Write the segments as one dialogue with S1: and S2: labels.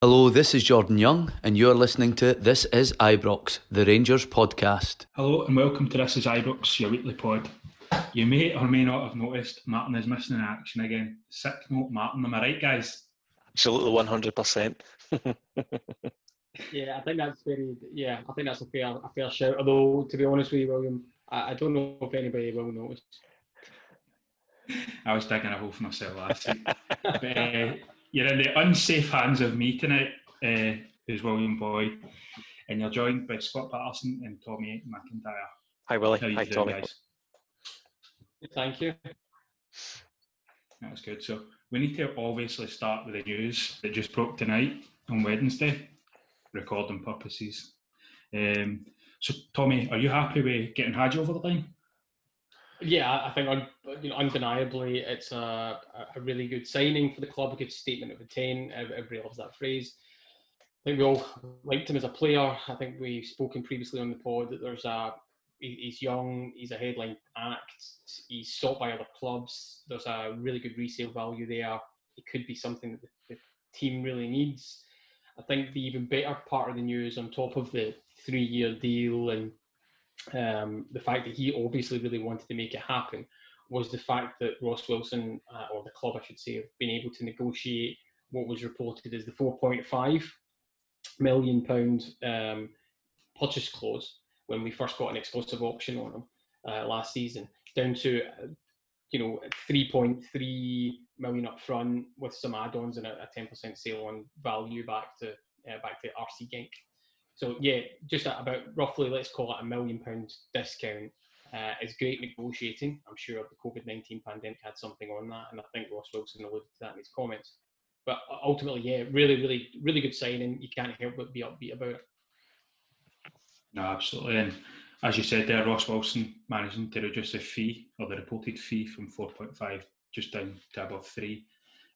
S1: Hello, this is Jordan Young, and you're listening to This is Ibrox, the Rangers podcast.
S2: Hello, and welcome to This is Ibrox, your weekly pod. You may or may not have noticed Martin is missing in action again. Sick note, Martin. Am I right, guys?
S3: Absolutely, one hundred percent.
S4: Yeah, I think that's very. Yeah, I think that's a fair a fair shout. Although, to be honest with you, William, I, I don't know if anybody will notice.
S2: I was digging a hole for myself last week. but, uh, you're in the unsafe hands of me tonight, uh, who's William Boyd, and you're joined by Scott Patterson and Tommy McIntyre.
S3: Hi, Willie.
S2: How you
S3: Hi,
S2: doing,
S3: Tommy.
S2: guys?
S4: Thank you.
S2: That's good. So we need to obviously start with the news that just broke tonight on Wednesday, recording purposes. Um, so Tommy, are you happy with getting Hagi over the line?
S4: Yeah, I- think you know, undeniably it's a, a really good signing for the club, a good statement of intent. Ev- Everybody loves that phrase. I think we all liked him as a player. I think we've spoken previously on the pod that there's a he's young, he's a headline act, he's sought by other clubs. There's a really good resale value there. It could be something that the, the team really needs. I think the even better part of the news, on top of the three-year deal and um, the fact that he obviously really wanted to make it happen, was the fact that Ross Wilson, uh, or the club I should say, have been able to negotiate what was reported as the 4.5 million pound um, purchase clause when we first got an exclusive option on him uh, last season, down to uh, you know 3.3 million up front with some add-ons and a, a 10% sale on value back to uh, back to RC Genk. So yeah, just about roughly let's call it a million pound discount. Uh, is great negotiating. I'm sure the COVID 19 pandemic had something on that, and I think Ross Wilson alluded to that in his comments. But ultimately, yeah, really, really, really good signing. You can't help but be upbeat about it.
S2: No, absolutely. And as you said there, Ross Wilson managing to reduce the fee or the reported fee from 4.5 just down to above three.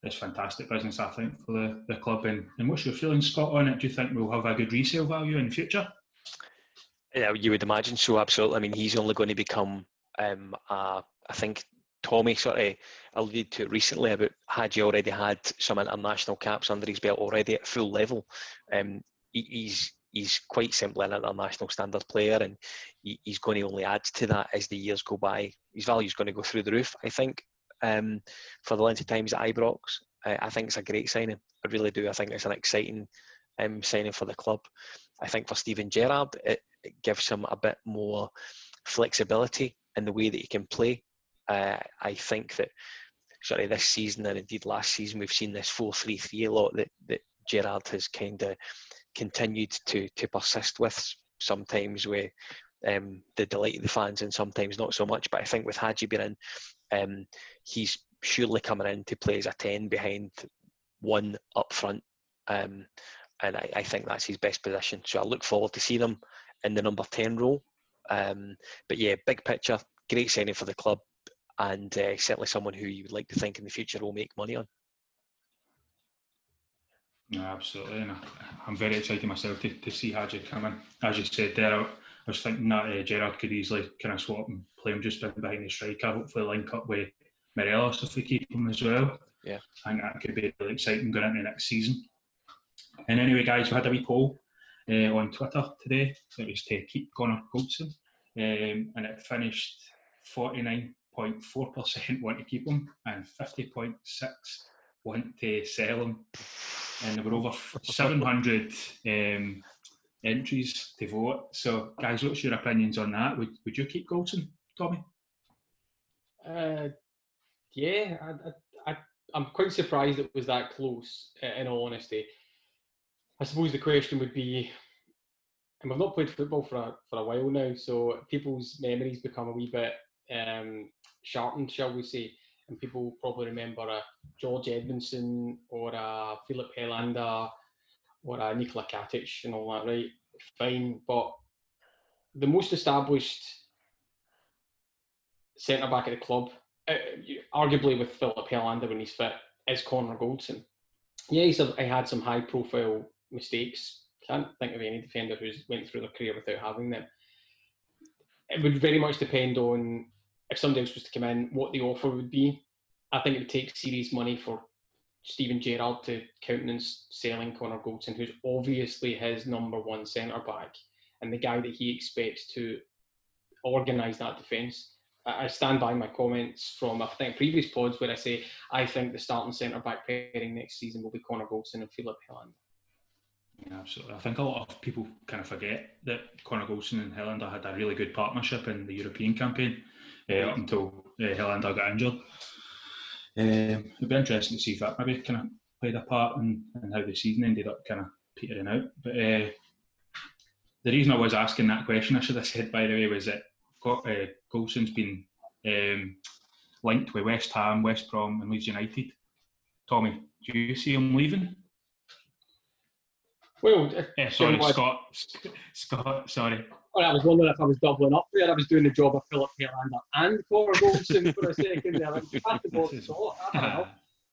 S2: It's fantastic business, I think, for the, the club. And, and what's your feeling, Scott, on it? Do you think we'll have a good resale value in the future?
S3: Yeah, you would imagine so. Absolutely. I mean, he's only going to become. Um, uh, I think Tommy sort of alluded to it recently about had you already had some international caps under his belt already at full level. Um, he, he's he's quite simply an international standard player, and he, he's going to only add to that as the years go by. His value is going to go through the roof. I think um, for the length of time he's at Ibrox. I, I think it's a great signing. I really do. I think it's an exciting um, signing for the club. I think for Steven Gerrard, it, it gives him a bit more flexibility in the way that he can play. Uh, I think that sorry this season and indeed last season we've seen this 4-3-3 a lot that, that Gerrard has kind of continued to to persist with sometimes with um, the delight of the fans and sometimes not so much. But I think with Hagi being in, um, he's surely coming in to play as a 10 behind one up front. Um, and I, I think that's his best position. So I look forward to seeing him in the number 10 role. Um, but yeah, big picture, great signing for the club, and uh, certainly someone who you would like to think in the future will make money on.
S2: No, absolutely. And I, I'm very excited myself to, to see Hagi come in. As you said there, I was thinking that uh, Gerrard could easily kind of swap and play him just behind the striker, hopefully link up with Morelos if we keep him as well.
S3: Yeah.
S2: I think that could be really exciting going into next season. And anyway, guys, we had a wee poll uh, on Twitter today. It was to keep Connor Goldson, um, and it finished 49.4% want to keep him and 50.6 want to sell him. And there were over 700 um, entries to vote. So, guys, what's your opinions on that? Would, would you keep Goldson, Tommy?
S4: Uh, yeah, I, I, I, I'm quite surprised it was that close. In all honesty, I suppose the question would be, and we've not played football for a for a while now, so people's memories become a wee bit um, sharpened, shall we say? And people probably remember a George Edmundson or a Filip Helander or a Nikola Katic and all that, right? Fine, but the most established centre back at the club, uh, arguably with Filip Helander when he's fit, is Connor Goldson. Yeah, he's he had some high profile mistakes. Can't think of any defender who's went through their career without having them. It would very much depend on if somebody else was to come in, what the offer would be. I think it would take serious money for Steven Gerrard to countenance selling Connor Goldson, who's obviously his number one centre back and the guy that he expects to organise that defence. I stand by my comments from I think previous pods where I say I think the starting centre back pairing next season will be Connor Goldson and Filip Helander.
S2: Yeah, absolutely. I think a lot of people kind of forget that Connor Goldson and Helander had a really good partnership in the European campaign uh, up until uh, Helander got injured. Um, it'd be interesting to see if that maybe kind of played a part in, in how the season ended up kind of petering out. But uh, the reason I was asking that question, I should have said by the way, was that got, uh, Goldson's been um, linked with West Ham, West Brom, and Leeds United. Tommy, do you see him leaving?
S4: Well,
S2: yeah, sorry, Scott. Scott, sorry.
S4: I was wondering if I was doubling up there. I was doing the job of Filip Helander and Connor Goldson for a second there. I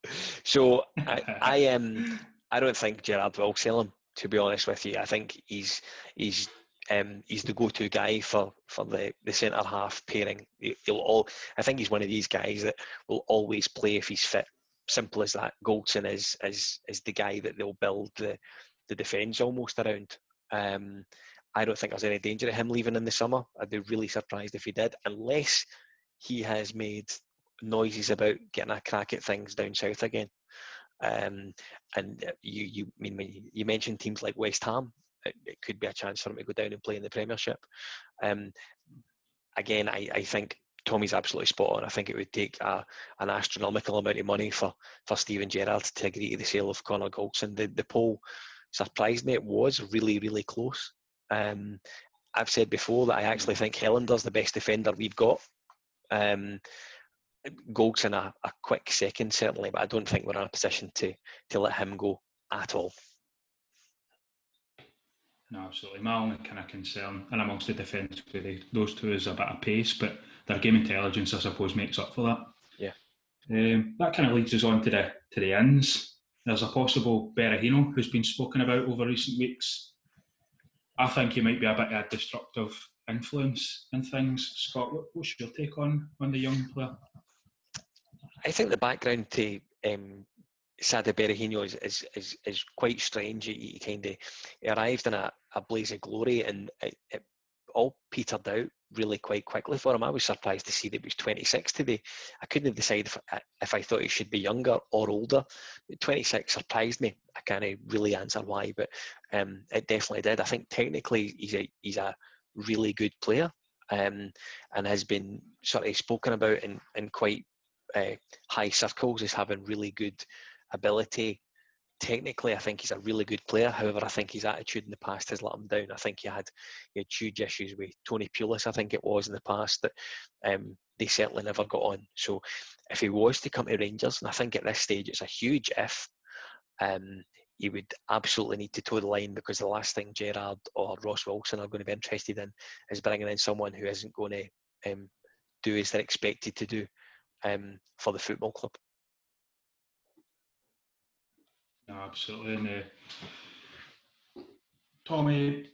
S3: so I, I um I don't think Gerrard will sell him. To be honest with you, I think he's he's um, he's the go-to guy for, for the, the centre half pairing. He'll all, I think he's one of these guys that will always play if he's fit. Simple as that. Goldson is is is the guy that they'll build the the defence almost around. Um, I don't think there's any danger of him leaving in the summer. I'd be really surprised if he did, unless he has made noises about getting a crack at things down south again. Um, and you, you I mean you mentioned teams like West Ham. It, it, could be a chance for him to go down and play in the Premiership. Um, again, I, I think Tommy's absolutely spot on. I think it would take a, an astronomical amount of money for, for Steven Gerrard to agree to the sale of Connor Goldson. The, the poll surprised me. It was really, really close. Um, I've said before that I actually think Helander's the best defender we've got. Um, Goldson a, a quick second certainly, but I don't think we're in a position to to let him go at all.
S2: No, absolutely. My only kind of concern, and amongst the defence, those two is a bit of pace, but their game intelligence, I suppose, makes up for that.
S3: Yeah.
S2: Um, that kind of leads us on to the to the ends. There's a possible Berahino who's been spoken about over recent weeks. I think he might be a bit of a destructive influence in things. Scott, what's your take on on the young player?
S3: I think the background to um, Saido Berahino is, is, is, is, quite strange. He, he kind of arrived in a, a blaze of glory and it, it, all petered out really quite quickly for him. I was surprised to see that he was 26 today. I couldn't decide if, if I thought he should be younger or older. 26 surprised me. I can't really answer why, but um, it definitely did. I think technically he's a, he's a really good player um, and has been sort of spoken about in, in quite uh, high circles as having really good ability. Technically, I think he's a really good player. However, I think his attitude in the past has let him down. I think he had he had huge issues with Tony Pulis. I think it was in the past that um, they certainly never got on. So, if he was to come to Rangers, and I think at this stage it's a huge if, um, he would absolutely need to toe the line because the last thing Gerrard or Ross Wilson are going to be interested in is bringing in someone who isn't going to um, do as they're expected to do um, for the football club.
S2: Absolutely. And uh, Tommy,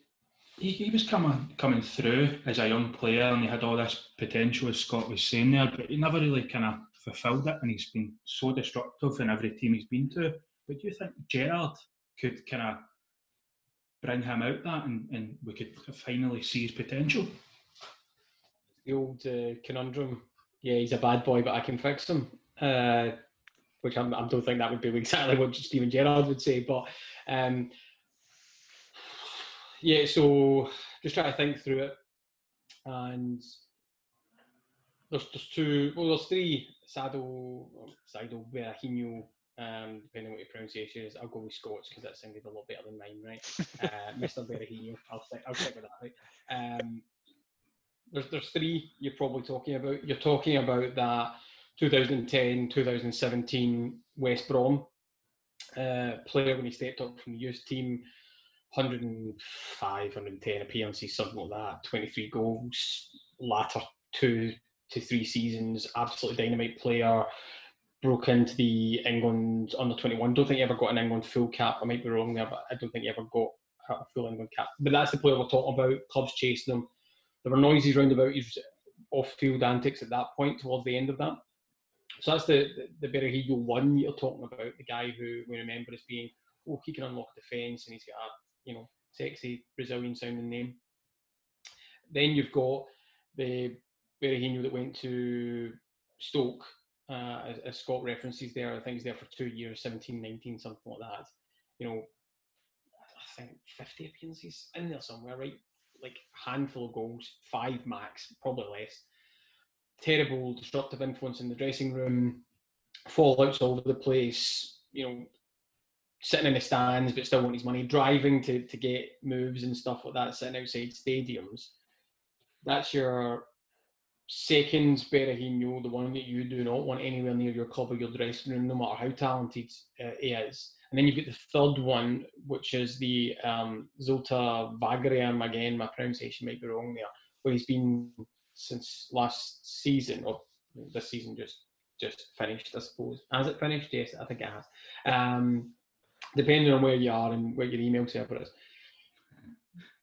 S2: he, he was coming coming through as a young player, and he had all this potential, as Scott was saying there, but he never really kind of fulfilled it, and he's been so destructive in every team he's been to. But do you think Gerrard could kind of bring him out that, and, and we could finally see his potential?
S4: The old uh, conundrum yeah, he's a bad boy, but I can fix him. Uh, which I'm, I don't think that would be exactly what Steven Gerrard would say. But um, yeah, so just try to think through it. And there's, there's two, well, there's three Sado, Sado Berahino, um, depending on what your pronunciation is. I'll go with Scots because that sounded a lot better than mine, right? Uh, Mr. Berahino, I'll I'll stick with that, right? Um, there's there's three you're probably talking about. You're talking about that 2010 2017 West Brom uh, player when he stepped up from the youth team. 105, 110 appearances, something like that. 23 goals, latter two to three seasons. Absolutely dynamite player. Broke into the England under 21. Don't think he ever got an England full cap. I might be wrong there, but I don't think he ever got a full England cap. But that's the player we're talking about. Clubs chasing him there were noises round about his off-field antics at that point towards the end of that. So that's the the, the Berahino one you're talking about, the guy who we remember as being, oh, he can unlock defence and he's got a you know sexy Brazilian sounding name. Then you've got the Berahino that went to Stoke, uh, as, as, Scott references there. I think he's there for two years, 17, 19, something like that. You know, I think 50 appearances in there somewhere, right? Like handful of goals, five max, probably less. Terrible disruptive influence in the dressing room, fallouts all over the place. You know, sitting in the stands but still want his money, driving to to get moves and stuff like that, sitting outside stadiums. That's your second Berahino, the one that you do not want anywhere near your club or your dressing room, no matter how talented uh, he is. And then you've got the third one, which is the um, Zulte Waregem. Again, my pronunciation might be wrong there, where he's been since last season, or this season just just finished, I suppose. Has it finished? Yes, I think it has. Um, depending on where you are and where your email server is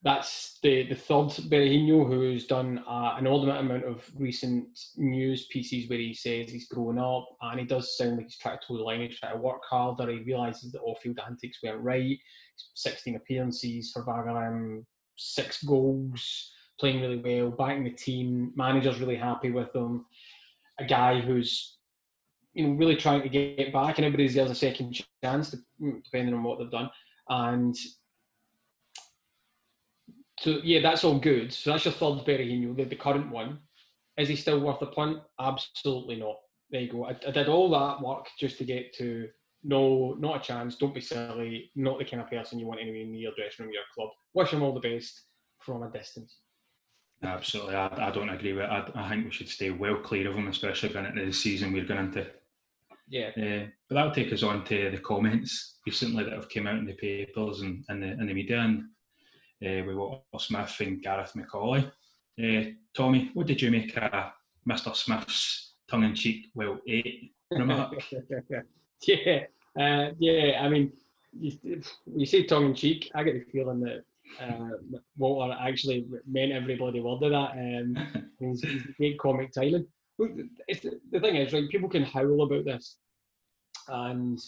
S4: that's the, the third Berahino who's done uh, an inordinate amount of recent news pieces where he says he's grown up and he does sound like he's trying to toe the line, he's trying to work harder, he realises that off-field antics weren't right, 16 appearances for Waregem, six goals, playing really well, backing the team, manager's really happy with him, a guy who's you know really trying to get back and everybody deserves a second chance depending on what they've done and so yeah, that's all good. So that's your third Berahino, the, the current one. Is he still worth a punt? Absolutely not. There you go. I, I, did all that work just to get to no, not a chance. Don't be silly. Not the kind of person you want anywhere in your dressing room, your club. Wish him all the best from a distance.
S2: Absolutely, I, I don't agree with. It. I, I think we should stay well clear of them, especially going into the season we're going into.
S4: Yeah.
S2: Uh, but that'll take us on to the comments recently that have come out in the papers and in the in the media, and uh, with Walter Smith and Gareth McAuley. Uh, Tommy, what did you make of Mr. Smith's tongue-in-cheek, well, eight remark?
S4: yeah, uh, yeah. I mean, you, you say tongue-in-cheek, I get the feeling that uh, Walter actually meant everybody will do that. Um, he's, he's great comic timing. It's, the thing is, right? People can howl about this, and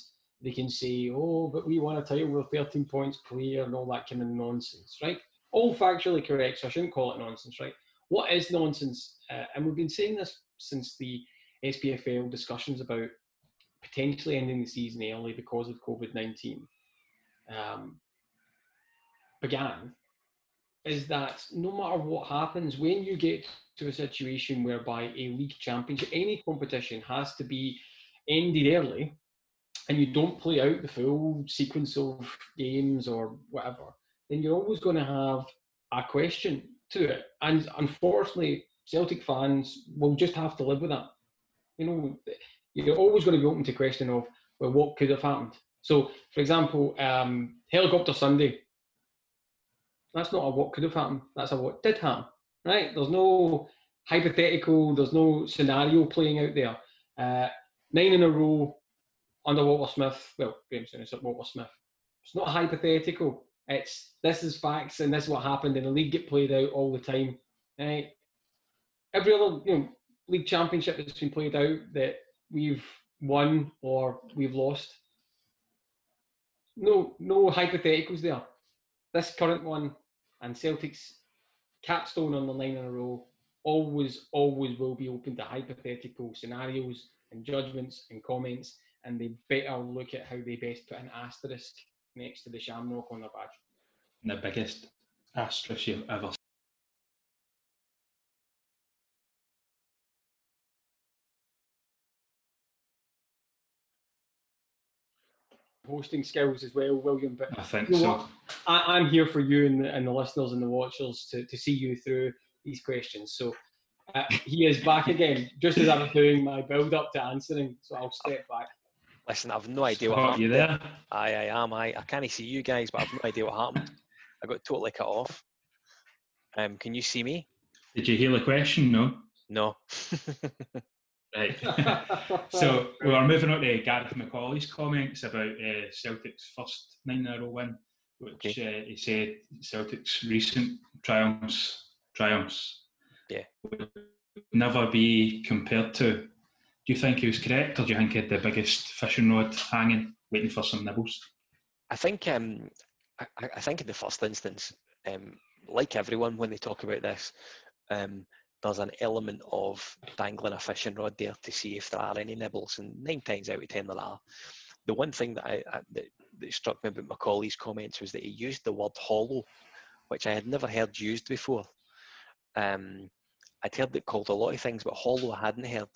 S4: they can say, oh, but we won a title, we're 13 points clear, and all that kind of nonsense, right? All factually correct, so I shouldn't call it nonsense, right? What is nonsense? Uh, and we've been saying this since the SPFL discussions about potentially ending the season early because of COVID 19 um, began, is that no matter what happens, when you get to a situation whereby a league championship, any competition has to be ended early and you don't play out the full sequence of games or whatever, then you're always going to have a question to it. And unfortunately, Celtic fans will just have to live with that. You know, you're always going to be open to question of, well, what could have happened? So, for example, um, Helicopter Sunday, that's not a what could have happened, that's a what did happen, right? There's no hypothetical, there's no scenario playing out there. Uh, nine in a row under Walter Smith, well, Grahamson is Walter Smith. It's not hypothetical. It's this is facts and this is what happened, and the league get played out all the time. Right? Every other you know league championship that's been played out that we've won or we've lost. No, no hypotheticals there. This current one and Celtic's capstone on the line in a row always, always will be open to hypothetical scenarios and judgments and comments and they better look at how they best put an asterisk next to the shamrock on their badge.
S2: The biggest asterisk you've ever
S4: hosting skills as well, William.
S2: But I think you know so.
S4: I, am here for you and the, and the, listeners and the watchers to, to see you through these questions. So uh, he is back again, just as I was doing my build up to answering. So I'll step back.
S3: Listen, I've no idea what
S2: happened. You there?
S3: I, I am. I, I can't see you guys, but I've no idea what happened. I got totally cut off. Um, can you see me?
S2: Did you hear the question? No.
S3: No.
S2: right. so we are moving on to Gareth McAuley's comments about uh, Celtic's first nine in a row win, which okay. uh, he said Celtic's recent triumphs triumphs
S3: yeah
S2: would never be compared to Do you think he was correct, or do you think he had the biggest fishing rod hanging, waiting for some nibbles?
S3: I think um, I, I, think in the first instance, um, like everyone when they talk about this, um, there's an element of dangling a fishing rod there to see if there are any nibbles, and nine times out of ten there are. The one thing that I, I that, that struck me about McAuley's comments was that he used the word hollow, which I had never heard used before. Um, I'd heard it called a lot of things, but hollow I hadn't heard.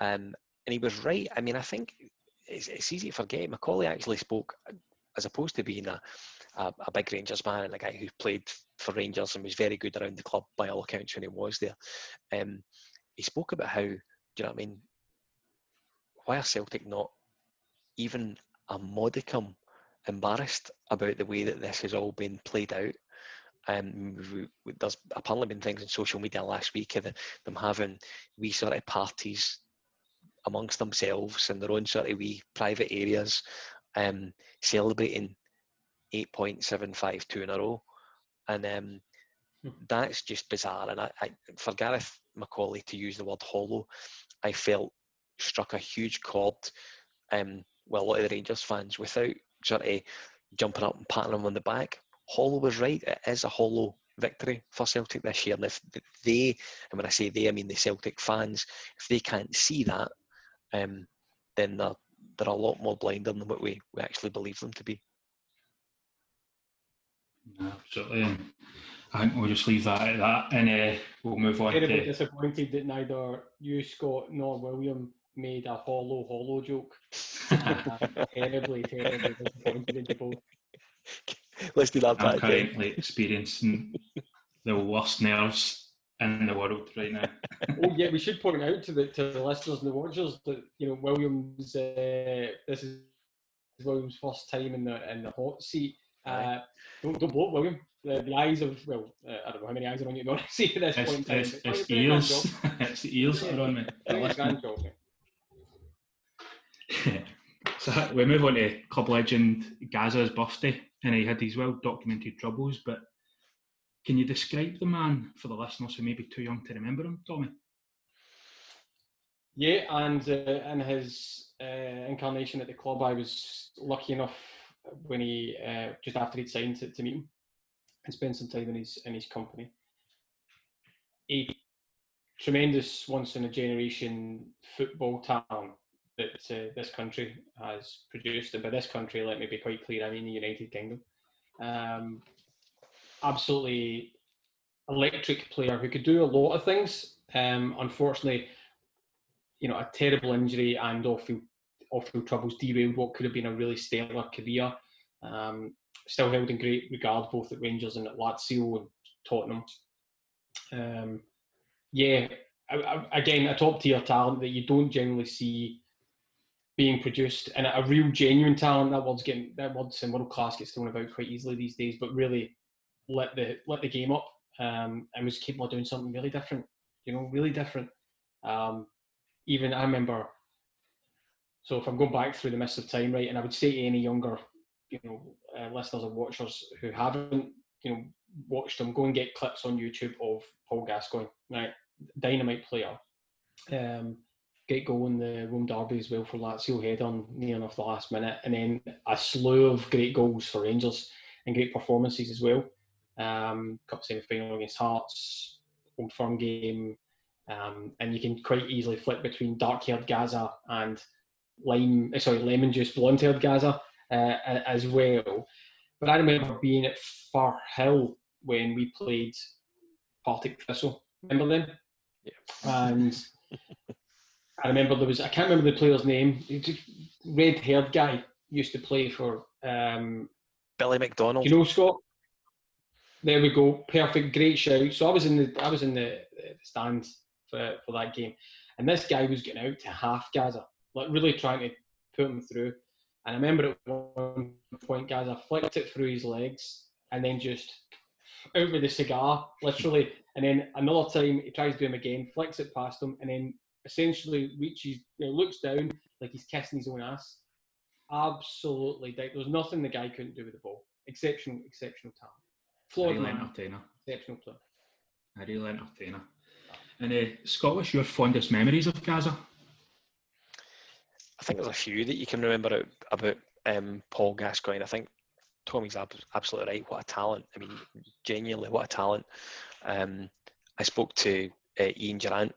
S3: Um, and he was right. I mean, I think it's, it's easy to forget. McAuley actually spoke, as opposed to being a, a, a, big Rangers man and a guy who played for Rangers and was very good around the club by all accounts when he was there. Um, he spoke about how, do you know what I mean? Why are Celtic not even a modicum embarrassed about the way that this has all been played out? Um, we, we, there's apparently been things on social media last week of them having wee sort of parties amongst themselves in their own sort of wee private areas, um, celebrating 8.752 in a row. And um, hmm. that's just bizarre. And I, I, for Gareth McAuley to use the word hollow, I felt struck a huge chord um, with a lot of the Rangers fans without sort of jumping up and patting them on the back. Hollow was right. It is a hollow victory for Celtic this year. And if they, and when I say they, I mean the Celtic fans, if they can't see that, um, then they're, they're a lot more blinder than what we, we actually believe them to be.
S2: Absolutely. And I think we'll just leave that at that and uh, we'll move on.
S4: Terribly to... disappointed that neither you, Scott, nor William made a hollow, hollow joke. terribly, terribly disappointed in both.
S3: Let's do that
S2: I'm back currently experiencing the worst nerves in the world right now.
S4: oh yeah, we should point out to the to the listeners and the watchers that you know Williams. Uh, this is Williams' first time in the in the hot seat. Uh, don't don't blow William. The, the eyes of well, uh, I don't know how many eyes are on you. Not see at this
S2: it's,
S4: point in time.
S2: It's, it's ears. it's the ears that are on me. so we move on to club legend Gazza's birthday, and he had these well documented troubles, but can you describe the man for the listeners who may be too young to remember him, Tommy?
S4: Yeah, and uh, in his uh, incarnation at the club, I was lucky enough when he uh, just after he'd signed to, to meet him and spend some time in his in his company. A tremendous, once in a generation football talent that uh, this country has produced, and by this country, let me be quite clear, I mean the United Kingdom. Um, absolutely electric player who could do a lot of things. Um, unfortunately, you know, a terrible injury and off-field, off-field troubles derailed what could have been a really stellar career. Um, still held in great regard both at Rangers and at Lazio and Tottenham. Um, yeah, I, I, again, a top-tier talent that you don't generally see being produced, and a real genuine talent. That word's getting that word's in world class gets thrown about quite easily these days, but really let the let the game up um, and was capable of doing something really different. You know, really different. Um, even I remember. So if I'm going back through the mist of time, right, and I would say to any younger, you know, uh, listeners and watchers who haven't, you know, watched them, go and get clips on YouTube of Paul Gascoigne, right, dynamite player. Um, get goal in the Rome Derby as well for Lazio head on near enough the last minute, and then a slew of great goals for Rangers and great performances as well. Um, cup semi final against Hearts, Old Firm game, um, and you can quite easily flip between dark haired Gazza and lime, eh, sorry, lemon juice blonde haired Gazza uh, as well. But I remember being at Far Hill when we played Partick Thistle. Remember them? Yeah. And I remember there was I can't remember the player's name. Red haired guy used to play for um,
S3: Billy McDonald.
S4: You know Scott? There we go. Perfect. Great shout. So I was in the I was in the, the stands for, for that game, and this guy was getting out to half Gazza, like really trying to put him through. And I remember at one point, Gazza flicked it through his legs and then just out with the cigar, literally. And then another time he tries to do him again, flicks it past him, and then essentially reaches, you know, looks down like he's kissing his own ass. Absolutely, there was nothing the guy couldn't do with the ball. Exceptional, exceptional talent.
S2: Flawed man. entertainer.
S4: Exceptional player.
S2: A real entertainer. And uh, Scott, what's your fondest memories of Gazza?
S3: Think there's a few that you can remember about um, Paul Gascoigne. I think Tommy's ab- absolutely right. What a talent! I mean, genuinely, what a talent. Um, I spoke to uh, Ian Durrant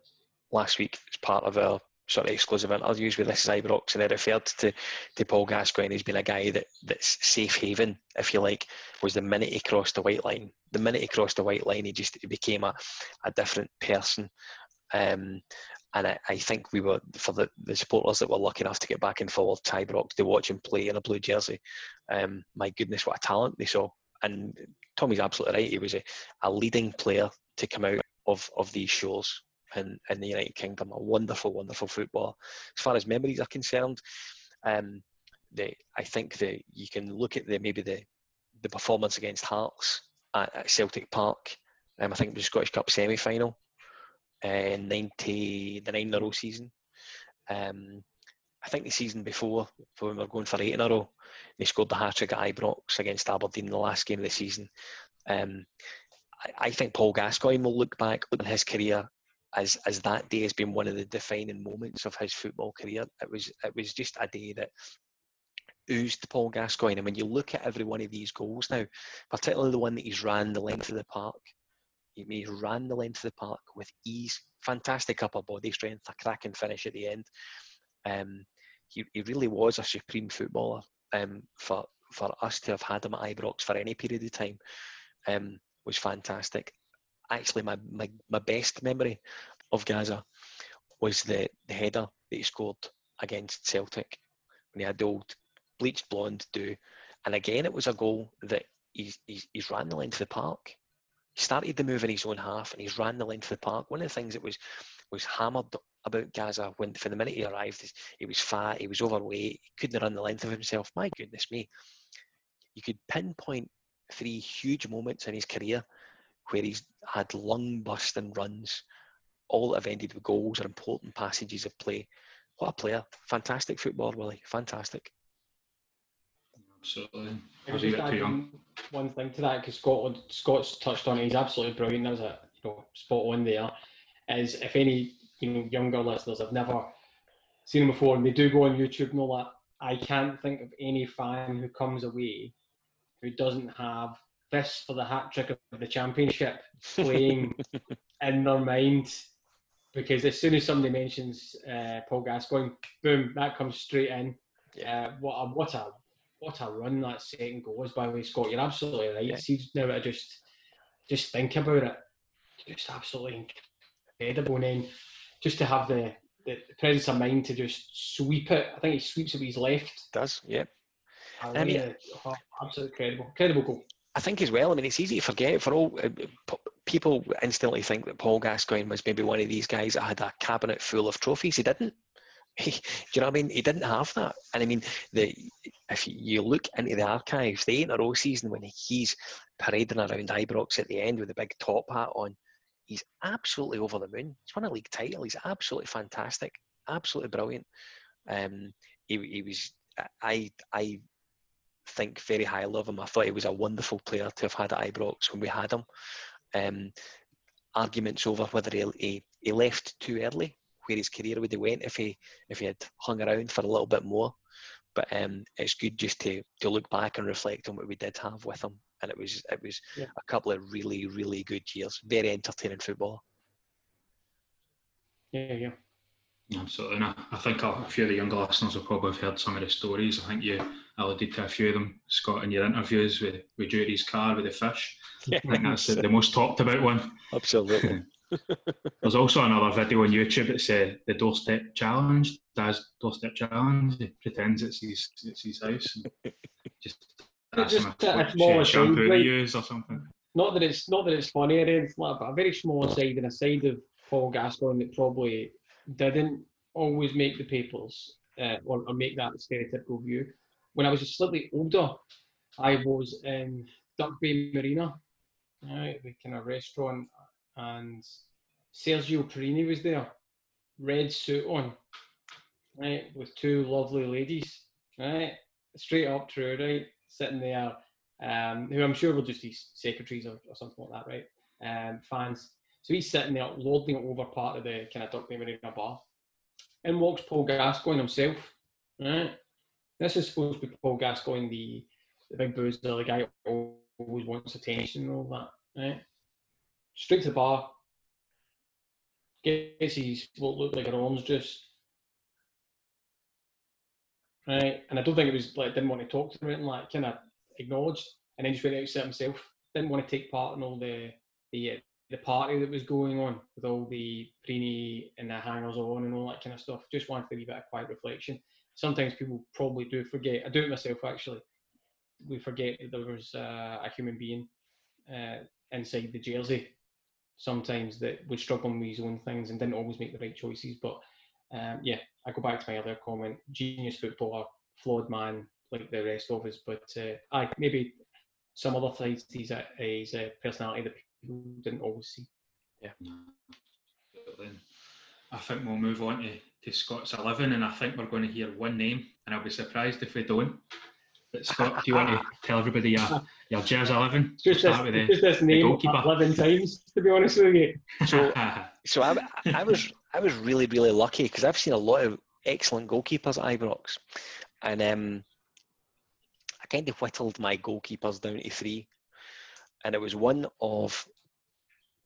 S3: last week as part of our sort of exclusive interviews with this is Ibrox, and I referred to, to Paul Gascoigne as being a guy that, that's safe haven, if you like, was the minute he crossed the white line. The minute he crossed the white line, he just he became a, a different person. Um, and I, I, think we were for the, the supporters that were lucky enough to get back and forward Ibrox to watch him play in a blue jersey. Um, my goodness, what a talent they saw! And Tommy's absolutely right. He was a, a leading player to come out of of these shows in, in the United Kingdom. A wonderful, wonderful football. As far as memories are concerned, um, the, I think that you can look at the maybe the the performance against Hearts at, at Celtic Park. Um, I think was Scottish Cup semi final in 90, the nine in a row season. Um, I think the season before, when we were going for eight in a row, they scored the hat trick at Ibrox against Aberdeen in the last game of the season. Um, I, I, think Paul Gascoigne will look back on his career as as that day has been one of the defining moments of his football career. It was it was just a day that oozed Paul Gascoigne. And when you look at every one of these goals now, particularly the one that he's ran the length of the park, he ran the length of the park with ease, fantastic upper body strength, a cracking finish at the end. Um, he, he really was a supreme footballer um, for for us to have had him at Ibrox for any period of time um, was fantastic actually my, my, my best memory of Gazza was the, the header that he scored against Celtic when he had the old bleached blonde do. And again, it was a goal that he's, he's, he's ran the length of the park. He started the move in his own half and he's ran the length of the park. One of the things that was was hammered about Gazza when from the minute he arrived he was fat, he was overweight, he couldn't run the length of himself. My goodness me. You could pinpoint three huge moments in his career where he's had lung busting runs, all that have ended with goals or important passages of play. What a player. Fantastic footballer, Willie. Fantastic.
S2: Absolutely.
S4: I was just adding one thing to that because Scotland Scott's touched on it. He's absolutely brilliant. That was a you know spot on there. Is if any you know younger listeners have never seen him before and they do go on YouTube and all that, I can't think of any fan who comes away who doesn't have this for the hat trick of the championship playing in their mind. Because as soon as somebody mentions uh, Paul Gascoigne, boom, that comes straight in. Uh, what a what a what a run that second goal was by the way, Scott. You're absolutely right. Yeah. See now I just just think about it. Just absolutely incredible. And then just to have the, the, presence of mind to just sweep it. I think he sweeps it with his left.
S3: Does, yeah.
S4: I, I mean, oh, absolutely incredible. Incredible goal.
S3: I think as well. I mean, it's easy to forget. For all uh, people, instantly think that Paul Gascoigne was maybe one of these guys that had a cabinet full of trophies. He didn't. Do you know what I mean? He didn't have that. And I mean, the if you look into the archives, the eight in a row season when he's parading around Ibrox at the end with a big top hat on, he's absolutely over the moon. He's won a league title. He's absolutely fantastic, absolutely brilliant. Um, he, he was. I I think very highly of him. I thought he was a wonderful player to have had at Ibrox when we had him. Um, arguments over whether he, he, he left too early, where his career would have went if he if he had hung around for a little bit more. But um, it's good just to to look back and reflect on what we did have with him, and it was it was yeah. a couple of really really good years, very entertaining football.
S4: Yeah, yeah.
S2: Absolutely. And I, I think a few of the younger listeners will probably have heard some of the stories. I think you alluded to a few of them, Scott, in your interviews with, with Jury's car with the fish. Yeah. I think that's the, the most talked about one.
S3: Absolutely.
S2: There's also another video on YouTube It's uh, the doorstep challenge. Does doorstep challenge? He pretends it's his it's his house. And just
S4: just a, a small
S2: shampoo to use or something.
S4: Not that it's not that it's funny or anything like but a very small side and a side of Paul Gascoigne that probably didn't always make the papers uh, or, or, make that stereotypical view. When I was slightly older, I was in Duck Bay Marina, right, the kind of restaurant, and Sergio Porrini was there, red suit on, right, with two lovely ladies, right, straight up true, right, sitting there, um, who I'm sure were just these secretaries or, or something like that, right, um, fans so he's sitting there lording over part of the kind of Duck Marina bar. In walks Paul Gascoigne himself, Right. This is supposed to be Paul Gascoigne, the, the big boozer, the guy who always wants attention and all that. Right. Straight to the bar. Gets his what looked like an orange juice. Right. And I don't think it was like didn't want to talk to him anything, like kind of acknowledged and then just went out to himself. Didn't want to take part in all the the uh, the party that was going on with all the preenie and the hangers on and all that kind of stuff. Just wanted a bit of quiet reflection. Sometimes people probably do forget. I do it myself actually. We forget that there was uh, a human being uh, inside the jersey. Sometimes that would struggle with his own things and didn't always make the right choices. But um, yeah, I go back to my other comment. Genius footballer, flawed man like the rest of us. But uh, I maybe some other sides to his, his uh, personality that people didn't always see.
S3: Yeah.
S2: Then I think we'll move on to, to Scott's 11, and I think we're going to hear one name, and I'll be surprised if we don't. But Scott, do you want to tell everybody your, your Jazz 11?
S4: It's just, this, the, just this name goalkeeper. 11 times, to be honest with you.
S3: So, so I, I, was, I was really, really lucky because I've seen a lot of excellent goalkeepers at Ibrox. And um, I kind of whittled my goalkeepers down to three and it was one of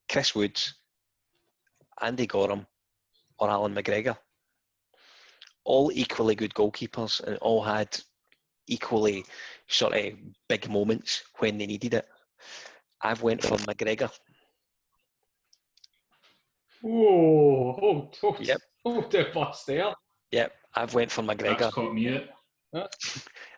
S3: Chris Woods, Andy Goram, or Allan McGregor. All equally good goalkeepers and all had equally sort of big moments when they needed it. I've went for McGregor.
S4: Whoa! Oh, oh,
S3: yep.
S4: Oh, the bus there.
S3: Yep, I've went for McGregor.
S2: That's caught me
S3: out.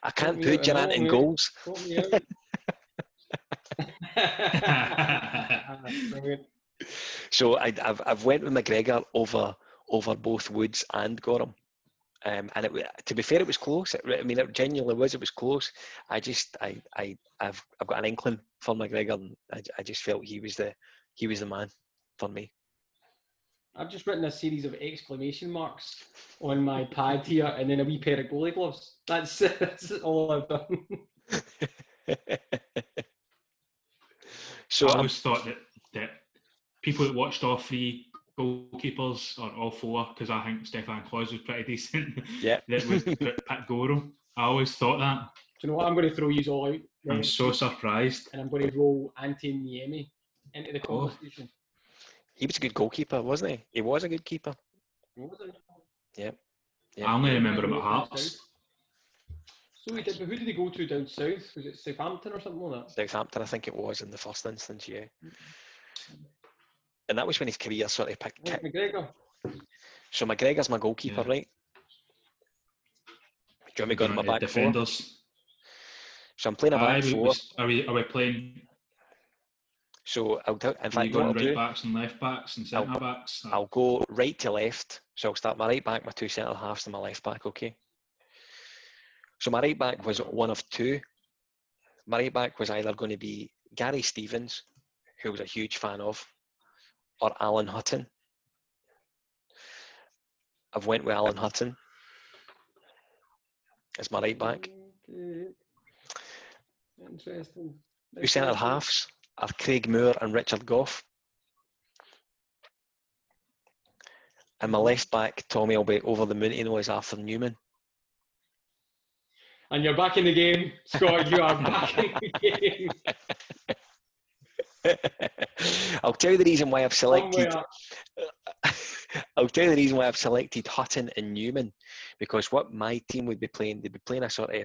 S3: I can't put Durrant in goals. so I, have I've went with McGregor over over both Woods and Goram. Um, and it, to be fair, it was close. It, I mean, it genuinely was. It was close. I just, I, I, I've, I've got an inkling for McGregor, and I, I just felt he was the, he was the man for me.
S4: I've just written a series of exclamation marks on my pad here, and then a wee pair of goalie gloves. That's, that's all I've done.
S2: So I always thought that that people that watched all three goalkeepers or all four, because I think Stefan Klos was pretty decent.
S3: Yeah,
S2: that would Pat Goram. I always thought that.
S4: Do you know what? I'm going to throw you all out.
S2: I'm so surprised.
S4: And I'm going to roll Antti Niemi into the oh. conversation. Oh.
S3: He was a good goalkeeper, wasn't he? He was a good keeper.
S4: Was
S3: he? Yeah.
S2: yeah. I only remember him at Hearts.
S4: So he did, but who did he go to down south? Was it Southampton or something like that?
S3: Southampton, I think it was in the first instance, yeah. Mm-hmm. And that was when his career sort of picked.
S4: Kick. McGregor.
S3: So McGregor's my goalkeeper, yeah. right? Do you want me going to my back defenders? Four? So I'm playing a back four.
S2: Are we, are we playing?
S3: So I'll tell. In fact,
S2: going right do, backs and left backs and centre
S3: I'll,
S2: backs.
S3: I'll go right to left. So I'll start my right back, my two centre halves, and my left back. Okay. So my right back was one of two. My right back was either going to be Gary Stevens, who I was a huge fan of, or Alan Hutton. I've went with Alan Hutton as my right back.
S4: Interesting.
S3: Two centre halves are Craig Moore and Richard Gough. And my left back, Tommy will be over the moon, you know, is Arthur Numan.
S4: and you're back in the game, Scott. You are back in the game.
S3: I'll tell you the reason why I've selected. I'll tell you the reason why I've selected Hutton and Numan, because what my team would be playing, they'd be playing a sort of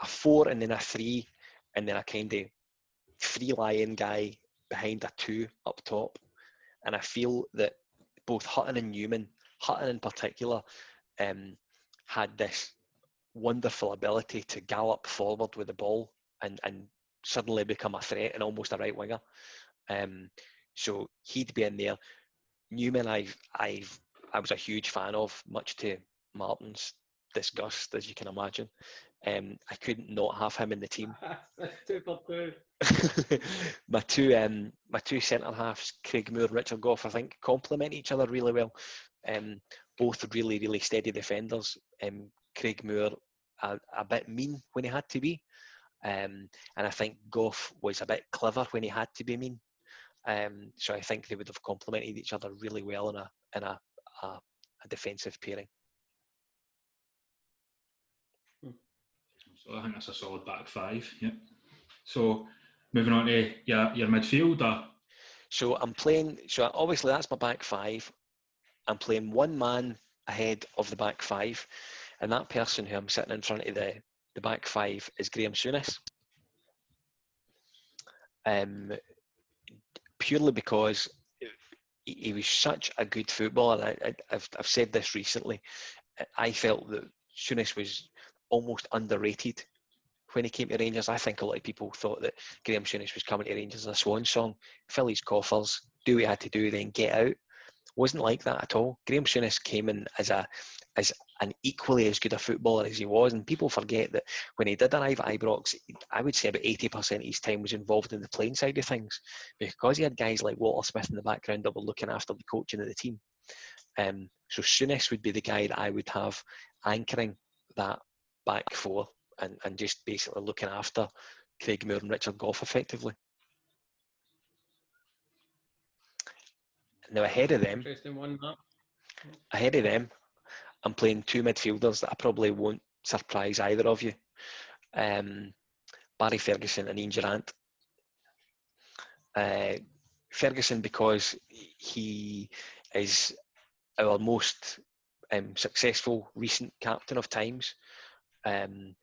S3: a four and then a three, and then a kind of free lion guy behind a two up top. And I feel that both Hutton and Numan, Hutton in particular, um, had this wonderful ability to gallop forward with the ball and, and suddenly become a threat and almost a right winger. Um, so he'd be in there. Numan, I've, I've, I was a huge fan of, much to Martin's disgust, as you can imagine. Um, I couldn't not have him in the team. my two, um, my two centre halves, Craig Moore, and Richard Gough, I think complement each other really well. Um, both really, really steady defenders. Um, Craig Moore a, a, bit mean when he had to be. Um, and I think Gough was a bit clever when he had to be mean. Um, so I think they would have complemented each other really well in a in a, a, a defensive pairing.
S2: So I think that's a solid back five. Yeah. So moving on to your your midfield.
S3: So I'm playing. So obviously that's my back five. I'm playing one man ahead of the back five, and that person who I'm sitting in front of the the back five is Graham Souness. Um, purely because he, was such a good footballer. I, I've I've said this recently. I felt that Souness was almost underrated when he came to Rangers. I think a lot of people thought that Graham Souness was coming to Rangers as a swan song, fill his coffers, do what he had to do, then get out. Wasn't like that at all. Graham Souness came in as a as an equally as good a footballer as he was, and people forget that when he did arrive at Ibrox, I would say about eighty percent of his time was involved in the playing side of things, because he had guys like Walter Smith in the background that were looking after the coaching of the team. Um, so Souness would be the guy that I would have anchoring that back four and, and just basically looking after Craig Moore and Richard Gough effectively. Now ahead of them,
S4: Interesting one, Matt.
S3: ahead of them, I'm playing two midfielders that I probably won't surprise either of you. Um, Barry Ferguson and Ian Durrant. Uh, Ferguson because he is our most um, successful recent captain of times. Um,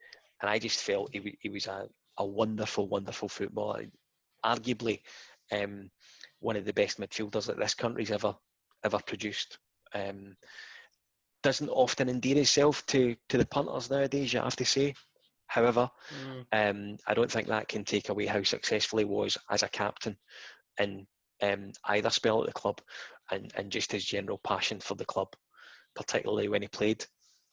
S3: and I just felt he, he was a, a wonderful, wonderful footballer. Arguably um, one of the best midfielders that this country's ever ever produced. Um, doesn't often endear itself to to the punters nowadays. You have to say. However,
S4: Mm.
S3: um, I don't think that can take away how successful he was as a captain in um, either spell at the club and, and just his general passion for the club, particularly when he played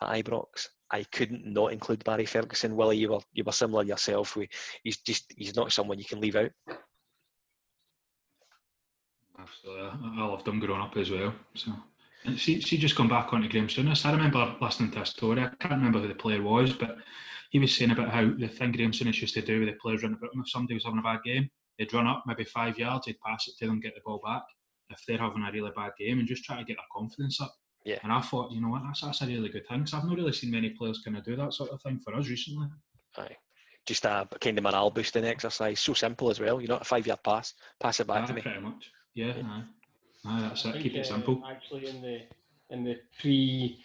S3: at Ibrox. I couldn't not include Barry Ferguson. Willie, you were you were similar yourself. We, he's just he's not someone you can leave out.
S2: Absolutely, I I loved him growing up as well. So, see, see, just come back onto Graham Souness. I remember listening to a story. I can't remember who the player was, but he was saying about how the thing Graham Souness used to do with the players running about him. If somebody was having a bad game, they'd run up maybe five yards, he'd pass it to them, get the ball back. If they're having a really bad game, and just try to get their confidence up.
S3: Yeah.
S2: And I thought, you know what, that's, that's a really good thing. Because I've not really seen many players kind of do that sort of thing for us recently.
S3: Aye. Just a kind of morale boosting exercise. So simple as well. You know, a five yard pass, pass it back
S2: Aye,
S3: to me.
S2: Pretty much. Yeah,
S3: Yeah.
S2: aye. Aye, that's it.
S4: think,
S2: Keep it
S4: uh,
S2: simple.
S4: Actually, in the in the pre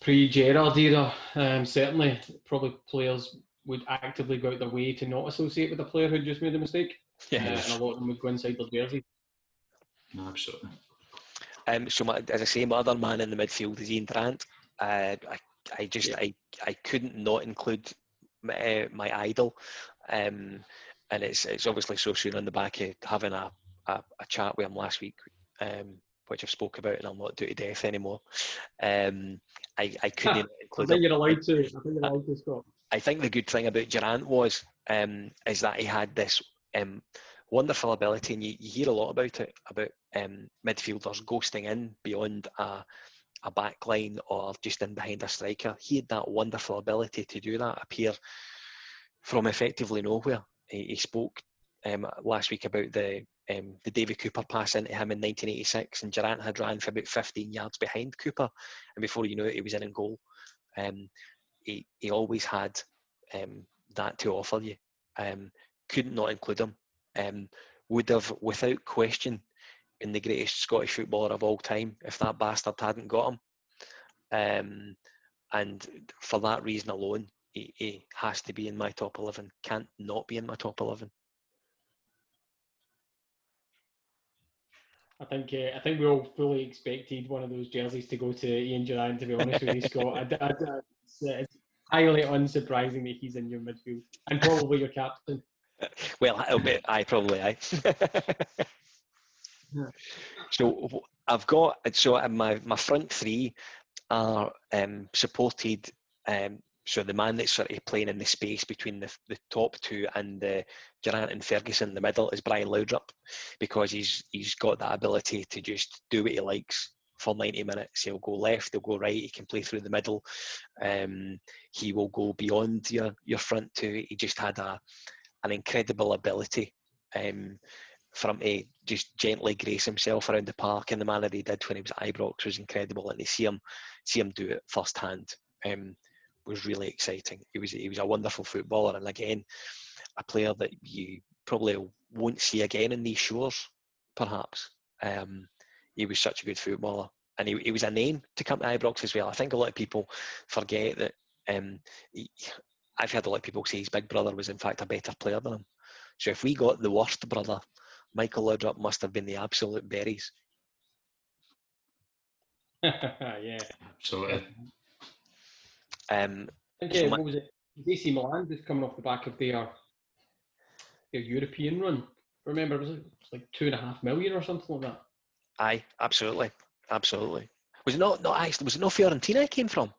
S4: pre Gerrard era, um, certainly probably players would actively go out their way to not associate with a player who just made a mistake, uh,
S3: Yeah.
S4: and a lot of them would go inside their jersey.
S2: No, absolutely.
S3: Um, so my, as I say, my other man in the midfield is Ian Durrant. Uh, I, I just
S4: Yeah.
S3: I, I couldn't not include my, uh, my idol, um, and it's it's obviously so soon on the back of having a, a, a chat with him last week, um, which I've spoke about, and I'll not do to death anymore. Um, I I couldn't
S4: I think you're allowed to. I think you're allowed to, Scott.
S3: I think the good thing about Durrant was um, is that he had this um, wonderful ability, and you, you hear a lot about it about um, midfielders ghosting in beyond a, a back line or just in behind a striker. He had that wonderful ability to do that, appear from effectively nowhere. He, he spoke um, last week about the um, the David Cooper pass into him in 1986, and Durrant had ran for about 15 yards behind Cooper, and before you know it, he was in and goal. Um, he, he always had um, that to offer you. Um, couldn't not include him. Um, would have, without question, been the greatest Scottish footballer of all time if that bastard hadn't got him. Um, and for that reason alone, he, he has to be in my top 11. Can't not be in my top 11.
S4: I think uh, I think we all fully expected one of those jerseys to go to Ian Durrant. To be honest with you, Scott, I, I, I- it's, uh, it's highly unsurprising that he's in your midfield and probably your captain.
S3: Well, I'll bet I probably I. So I've got so uh, my my front three are um, supported. Um, so the man that's sort of playing in the space between the, the top two and uh, Durrant and Ferguson in the middle is Brian Laudrup because he's he's got that ability to just do what he likes for 90 minutes. He'll go left, he'll go right, he can play through the middle. Um, he will go beyond your your front two. He just had a an incredible ability um, for him to just gently grace himself around the park in the manner he did when he was at Ibrox was incredible, and to see him see him do it firsthand um, was really exciting. He was he was a wonderful footballer, and again, a player that you probably won't see again in these shores, perhaps. Um, he was such a good footballer, and he, he was a name to come to Ibrox as well. I think a lot of people forget that. Um, he, I've heard a lot of people say his big brother was in fact a better player than him. So if we got the worst brother, Michael Laudrup must have been the absolute berries.
S4: yeah.
S2: Absolutely.
S3: Um,
S4: I think, uh, what was it? AC Milan just coming off the back of their their European run. Remember, was it, it was like two and a half million or something like that?
S3: Aye, absolutely, absolutely. Was it not? Not actually. Was it not Fiorentina? It came from.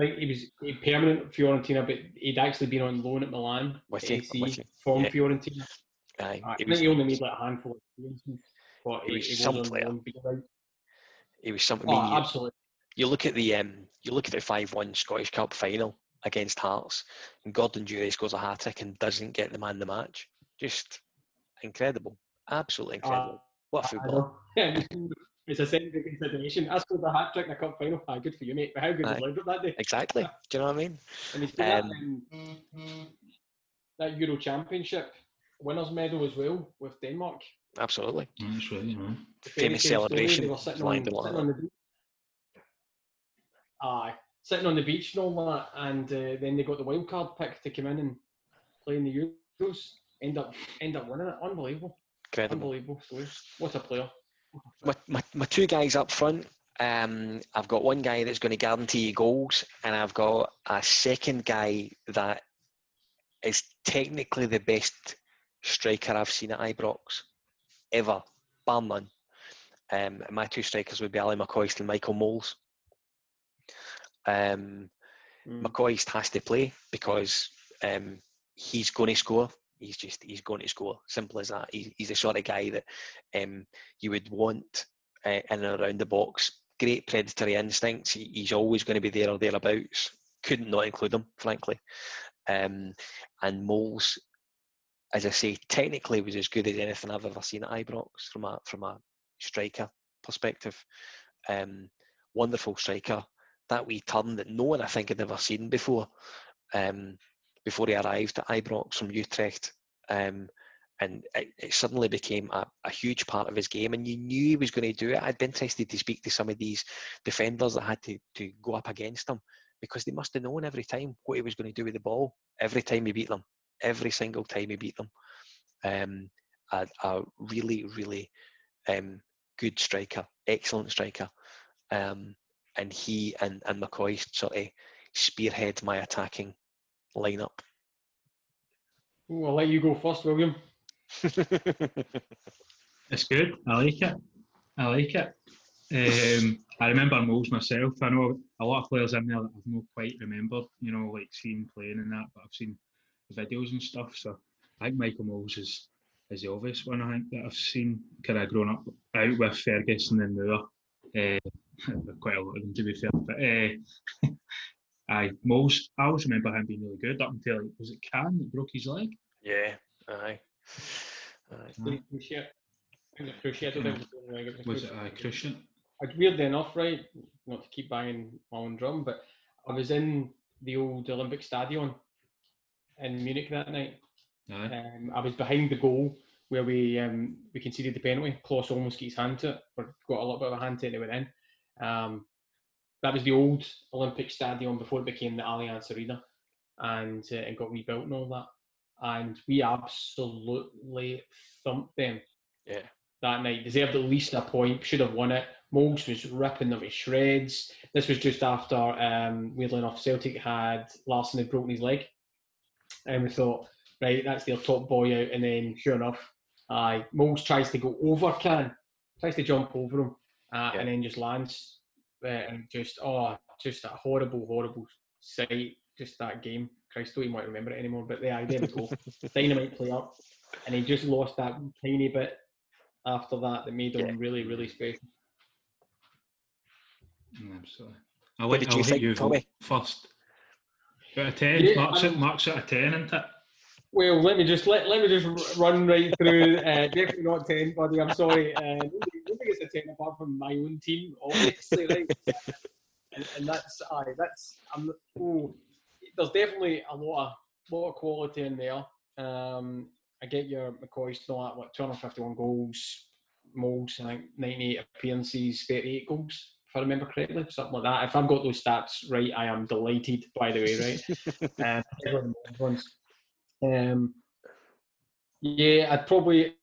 S4: I think he was he permanent at Fiorentina, but he'd actually been on loan at Milan.
S3: With you,
S4: AC,
S3: with you.
S4: from
S3: Yeah.
S4: Fiorentina.
S3: Aye,
S4: I think
S3: was.
S4: he only made like a handful of appearances, but
S3: He
S4: he,
S3: was
S4: he was
S3: some
S4: on
S3: player.
S4: loan. being around.
S3: He was something.
S4: Oh,
S3: I
S4: absolutely.
S3: You look at the um, you look at the five-one Scottish Cup final against Hearts, and Gordon Durie scores a hat trick and doesn't get the man the match. Just incredible, absolutely incredible. what a
S4: I
S3: footballer!
S4: know. Yeah, it's a secondary consideration. I scored a hat trick in a cup final. Ah, good for you, mate. But how good was
S3: Aye.
S4: Laudrup that day?
S3: Exactly. Do you know what I mean?
S4: And he's got
S3: Um,
S4: that, um, that Euro Championship winners medal as well with Denmark.
S3: Absolutely.
S2: That's right, man.
S4: The
S3: Famous
S4: famous story,
S3: celebration,
S4: They were sitting,
S3: flying
S4: on, sitting on the beach. Aye, sitting on the beach and all that, and uh, then they got the wild card pick to come in and play in the Euros. End up, end up winning it. Unbelievable,
S3: Incredible.
S4: unbelievable. What a player!
S3: my, my, my two guys up front, um, I've got one guy that's going to guarantee you goals, and I've got a second guy that is technically the best striker I've seen at Ibrox ever, bar none. Um, my two strikers would be Ali McCoist and Michael Mols. Um,
S4: Mm.
S3: McCoist has to play because um, he's going to score. He's just he's going to score. Simple as that. He's, he's the sort of guy that um, you would want uh, in and around the box. Great predatory instincts. He, he's always going to be there or thereabouts. Couldn't not include him, frankly. Um, and Mols, as I say, technically was as good as anything I've ever seen at Ibrox from a from a striker perspective. Um, wonderful striker that wee turn that no one I think had ever seen before, um, before he arrived at Ibrox from Utrecht. Um, and it, it suddenly became a, a huge part of his game, and you knew he was going to do it. I'd be interested to speak to some of these defenders that had to, to go up against him because they must have known every time what he was going to do with the ball. Every time he beat them, every single time he beat them. Um, a, a really, really um, good striker, excellent striker. Um, and he and, and McCoist sort of spearhead my attacking lineup.
S4: Ooh, I'll let you go first, William.
S2: It's good. I like it. I like it. Um, I remember Mols myself. I know a lot of players in there that I've not quite remembered, you know, like seeing playing and that, but I've seen videos and stuff. So I think Michael Mols is, is the obvious one I think that I've seen kind of grown up out with Ferguson and Moore. Uh, quite a lot of them to be fair. But uh, aye, Mols, I always remember him being really good up until, was it Kahn that broke his leg?
S3: yeah, aye. aye.
S2: Aye.
S4: Cruciate. I think it's Cruciate. I don't it was the only leg,
S2: Was it
S4: Cruciate.
S2: uh, Christian?
S4: Weirdly enough, right, not to keep banging my own drum, but I was in the old Olympic Stadion in Munich that night.
S2: Aye.
S4: Um, I was behind the goal where we um, we conceded the penalty. Klos almost gets his hand to it, or got a little bit of a hand to it, and it went in. Um, that was the old Olympic Stadium before it became the Allianz Arena, and uh, and got rebuilt and all that. And we absolutely thumped them
S3: Yeah.
S4: that night. Deserved at least a point. Should have won it. Mols was ripping them to shreds. This was just after, um, weirdly enough, Celtic had Larsson had broken his leg, and we thought, right, that's their top boy out. And then, sure enough, uh, Mols tries to go over Kahn, tries to jump over him, uh,
S3: Yeah.
S4: and then just lands, uh, and just oh, just a horrible, horrible sight. Just that game. Christ, don't even want to remember it anymore. But yeah, there we go. Dynamite player, and he just lost that tiny bit after that that made him
S3: Yeah.
S4: really, really special.
S2: Mm, Absolutely. I'll,
S3: What
S2: let,
S3: did you
S2: I'll hit
S3: think,
S2: you
S3: Tommy?
S2: first. Out of 10,
S4: Yeah,
S2: marks,
S4: I'm-
S2: it, marks out of 10, isn't it?
S4: Well, let me just let, let me just run right through. Uh, definitely not ten, buddy. I'm sorry. Uh, nobody, nobody gets a ten apart from my own team, obviously, right? and, and that's aye, that's I'm oh, there's definitely a lot of lot of quality in there. Um, I get your McCoy still at what 251 goals, Mols, I think 98 appearances, 38 goals, if I remember correctly, something like that. If I've got those stats right, I am delighted. By the way, right? um. Um, yeah, I'd probably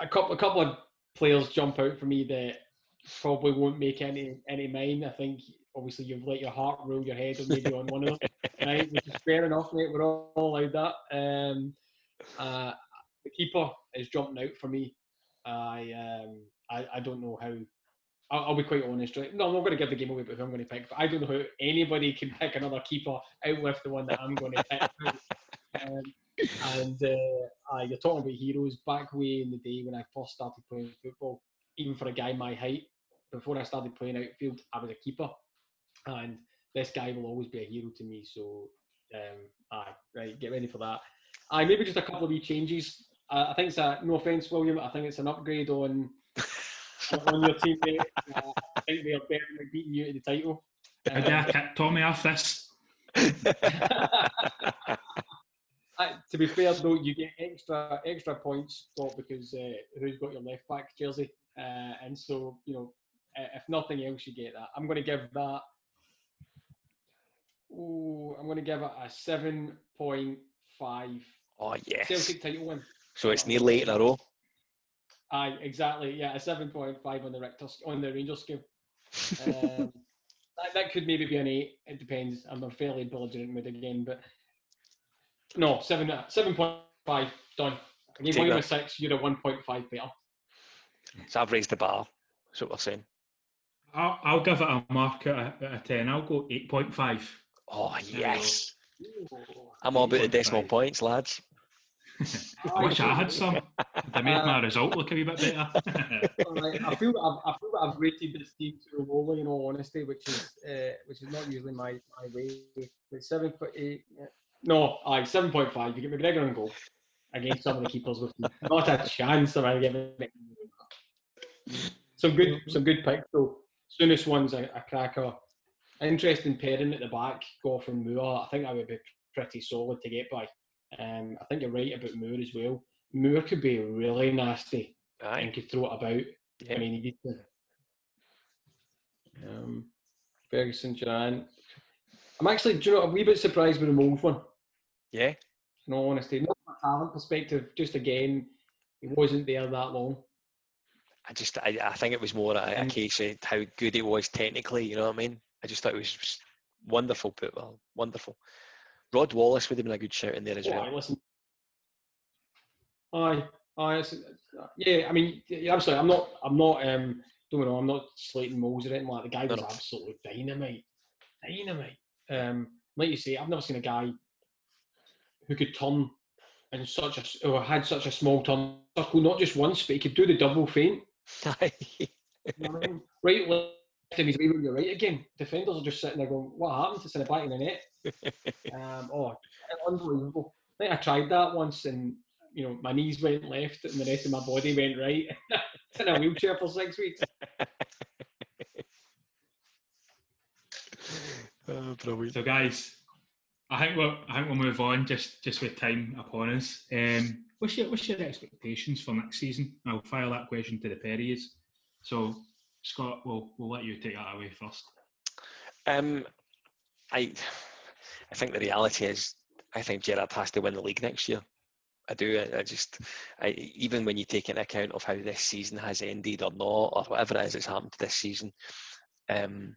S4: a couple a couple of players jump out for me that probably won't make any any mine. I think obviously you've let your heart rule your head or maybe on one of them, right? Which is fair enough, mate. We're all allowed that. Um, uh, the keeper is jumping out for me. I um, I, I don't know how. I'll, I'll, be quite honest, right? No, I'm not going to give the game away, but who I'm going to pick. But I don't know how anybody can pick another keeper out with the one that I'm going to pick. um, and uh, uh, you're talking about heroes back way in the day when I first started playing football. Even for a guy my height, before I started playing outfield, I was a keeper, and this guy will always be a hero to me. So, um, aye, right, get ready for that. Aye, maybe just a couple of wee changes. Uh, I think it's a no offense, William. I think it's an upgrade on on your teammate. Uh, I think they are definitely beating you to the title.
S2: Um, I kick Tommy off this.
S4: to be fair though, you get extra extra points Scott because uh, who's got your left back jersey, uh, and so you know if nothing else, you get that. I'm going to give that. Oh, I'm going to give it a seven point five.
S3: Oh yes.
S4: Celtic title win.
S3: So it's nearly eight in a row.
S4: Aye, exactly. Yeah, a seven point five on the Richter on the Rangers scale. Um, that, that could maybe be an eight. It depends. I'm a fairly belligerent mood again, but no, seven seven point five done. I gave William a six. You're a one point five better.
S3: So I've raised the bar. That's what we're saying.
S2: I'll, I'll give it a mark at a, a ten. I'll go eight point five.
S3: Oh yes. I'm all about the decimal points, lads.
S2: I wish I had some. They made my result look a wee bit better.
S4: I feel I've, I feel that I've rated this team too lowly, in all honesty, which is uh, which is not usually my, my way. But seven point eight. No, I seven point five. You get McGregor on goal against some of the keepers with. Not a chance of I getting some good some good picks though. Souness one's a, a cracker. Interesting pairing at the back, Gough and Moore. I think that would be pretty solid to get by. Um, I think you're right about Moore as well. Moore could be really nasty Aye. and could throw it about. Yeah. I mean, he to. Um, Ferguson, Durrant. I'm actually, do you know, a wee bit surprised with the Mols one.
S3: Yeah.
S4: In all honesty, not from a talent perspective, just again, he wasn't there that long.
S3: I just, I, I think it was more a, a mm. case of how good he was technically. You know what I mean? I just thought it was wonderful put well, wonderful. Rod Wallace would have been a good shout in there as well.
S4: listen. Aye, aye, yeah. I mean, yeah, absolutely. I'm not, I'm not, um, don't know, I'm not slating Mols or anything like. The guy was no, no. absolutely dynamite, dynamite. Um, like you say, I've never seen a guy who could turn in such a or had such a small turn circle, not just once, but he could do the double feint. you know I mean? Right left and he's right again. Defenders are just sitting there going, "What happened? It's in the back of the net." Um, oh, unbelievable! I think I tried that once, and you know my knees went left, and the rest of my body went right. in a wheelchair for six weeks.
S2: oh, So, guys, I think we'll I think we'll move on just just with time upon us. Um, what's your what's your expectations for next season? I'll file that question to the Perrys. So Scott, we'll we'll let you take that away first.
S3: Um, I I think the reality is I think Gerrard has to win the league next year. I do. I, I just, I, even when you take into account of how this season has ended or not, or whatever it is that's happened this season, um,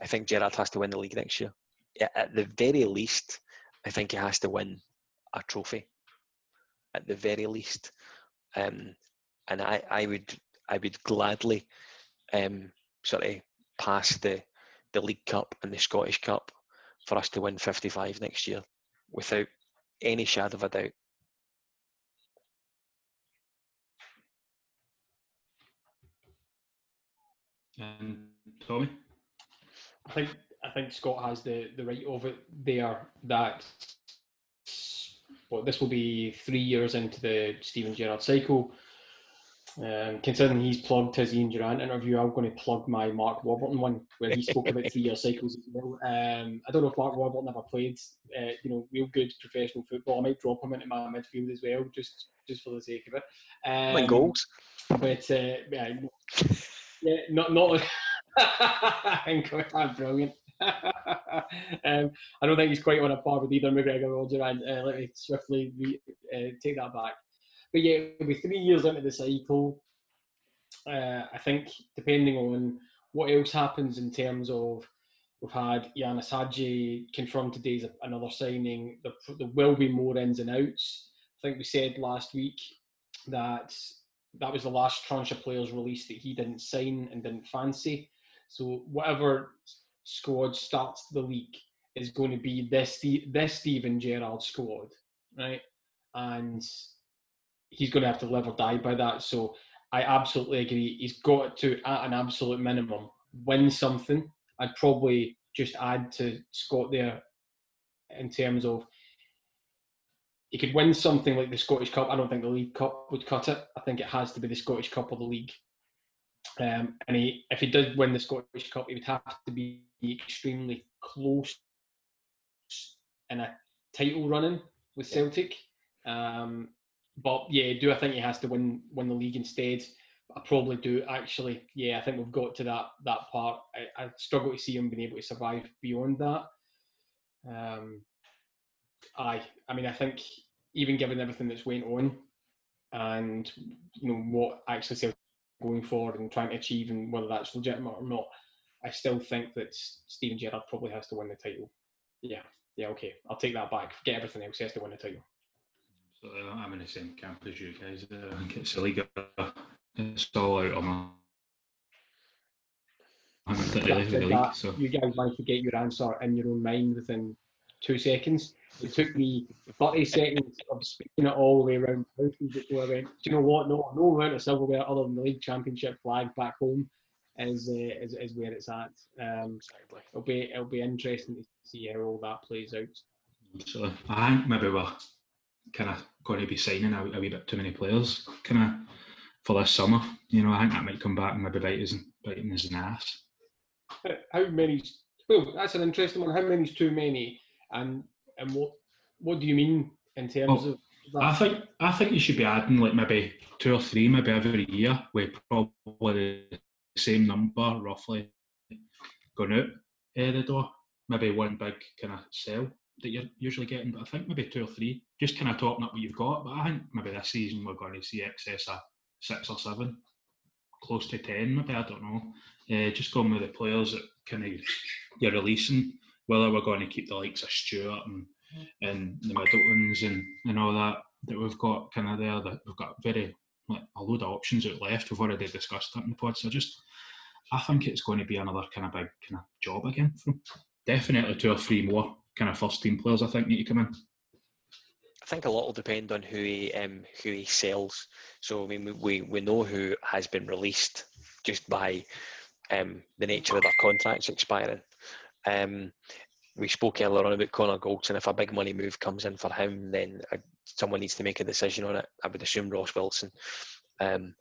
S3: I think Gerrard has to win the league next year at the very least, I think he has to win a trophy. At the very least, um, and I, I would, I would gladly um, sort of pass the the League Cup and the Scottish Cup for us to win 55 next year, without any shadow of a doubt.
S2: And Tommy,
S4: I think I think Scott has the, the right of it there that well, this will be three years into the Steven Gerrard cycle. Um, considering he's plugged his Ian Durrant interview, I'm going to plug my Mark Warburton one where he spoke about three-year cycles as well. Um, I don't know if Mark Warburton ever played, uh, you know, real good professional football. I might drop him into my midfield as well, just just for the sake of it.
S3: Um, goals.
S4: But uh, yeah, yeah, not not. I think brilliant. um, I don't think he's quite on a par with either McGregor or Durrant. Uh, let me swiftly re- uh, take that back. But yeah, with three years into the cycle, uh, I think depending on what else happens in terms of we've had Ianis Hagi confirmed today as another signing. There, there will be more ins and outs. I think we said last week that that was the last tranche of players released that he didn't sign and didn't fancy. So whatever squad starts the league is going to be this this Steven Gerrard squad, right? And he's going to have to live or die by that. So I absolutely agree. He's got to, at an absolute minimum, win something. I'd probably just add to Scott there in terms of he could win something like the Scottish Cup. I don't think the League Cup would cut it. I think it has to be the Scottish Cup or the League. Um, and he, if he did win the Scottish Cup, he would have to be extremely close in a title running with Celtic. Um, but yeah, do I think he has to win win the league instead? I probably do actually. Yeah, I think we've got to that that part. I, I struggle to see him being able to survive beyond that. Um, I I mean I think even given everything that's went on, and you know what actually going forward and trying to achieve, and whether that's legitimate or not, I still think that Steven Gerrard probably has to win the title. Yeah, yeah, okay, I'll take that back. Forget everything else. He has to win the title.
S2: So I'm in the same camp as you guys. I think it's a league. It's all out on my. I'm
S4: league, so. You guys managed to get your answer in your own mind within two seconds. It took me 30 seconds of speaking it all the way around before I went, do you know what? No, no amount of silverware other than the league championship flag back home is uh, is, is where it's at. Um, it'll be it'll be interesting to see how all that plays out.
S2: So I think maybe we're kind of going to be signing a, a wee bit too many players, kind of for this summer. You know, I think that might come back and maybe bite us biting us in the ass.
S4: How many? Well, that's an interesting one. How many's too many? And and what what do you mean in terms well, of? That?
S2: I think I think you should be adding like maybe two or three, maybe every year, with probably the same number roughly going out uh, the door. Maybe one big kind of sell that you're usually getting, but I think maybe two or three, just kind of topping up what you've got. But I think maybe this season we're going to see excess of six or seven, close to ten, maybe I don't know. Uh, just going with the players that kind of you're releasing, whether we're going to keep the likes of Stewart and and the Middletons and and all that that we've got kind of there. That we've got very like a load of options out left. We've already discussed that in the pod. So just I think it's going to be another kind of big kind of job again from definitely two or three more kind of first team players. I think need to come in.
S3: I think a lot will depend on who he um, who he sells. So I mean, we we know who has been released just by um, the nature of their contracts expiring. Um, we spoke earlier on about Connor Goldson. If a big money move comes in for him, then someone needs to make a decision on it. I would assume Ross Wilson. Um,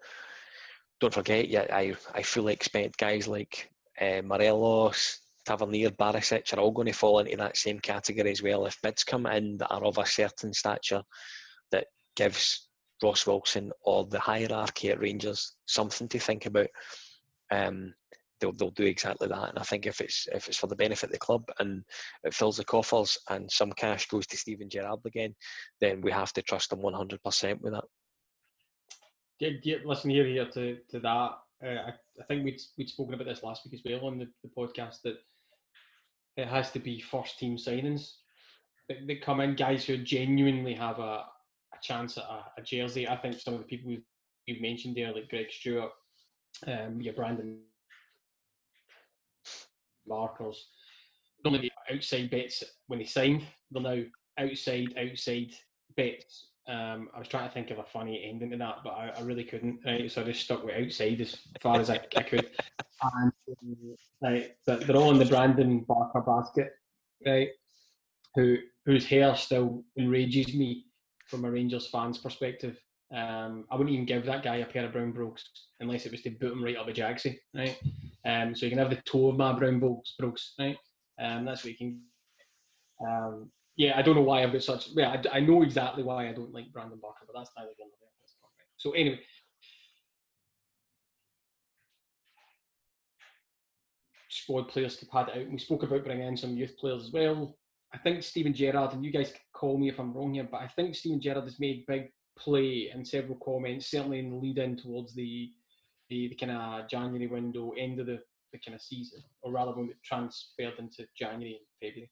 S3: don't forget, yeah, I I fully expect guys like uh, Morelos, Tavernier, Barisic are all going to fall into that same category as well. If bids come in that are of a certain stature that gives Ross Wilson or the hierarchy at Rangers something to think about, um, they'll, they'll do exactly that. And I think if it's if it's for the benefit of the club and it fills the coffers and some cash goes to Steven Gerrard again, then we have to trust them 100% with that.
S4: Yeah, listen here, here to, to that. Uh, I, I think we'd, we'd spoken about this last week as well on the, the podcast that it has to be first team signings that, that come in, guys who genuinely have a, a chance at a, a, jersey. I think some of the people we've, you've mentioned there, like Greg Stewart, um, your Brandon Barkers, normally outside bets when they signed, they're now outside, outside bets. Um, I was trying to think of a funny ending to that, but I, I really couldn't. Right? So I just stuck with outside as far as I, I could. And right, they're all in the Brandon Barker basket, right? Who whose hair still enrages me from a Rangers fan's perspective. Um, I wouldn't even give that guy a pair of brown brogues unless it was to boot him right up a jagsy, right? Um, so you can have the toe of my brown brogues, brogues right? Um, that's what you can. Um, yeah, I don't know why I've got such. Yeah, I, I know exactly why I don't like Brandon Barker, but that's neither here nor there. So anyway, squad players to pad it out. And we spoke about bringing in some youth players as well. I think Steven Gerrard, and you guys call me if I'm wrong here, but I think Steven Gerrard has made big play in several comments, certainly in the lead in towards the the, the kind of January window, end of the, the kind of season, or rather when it transferred into January and February,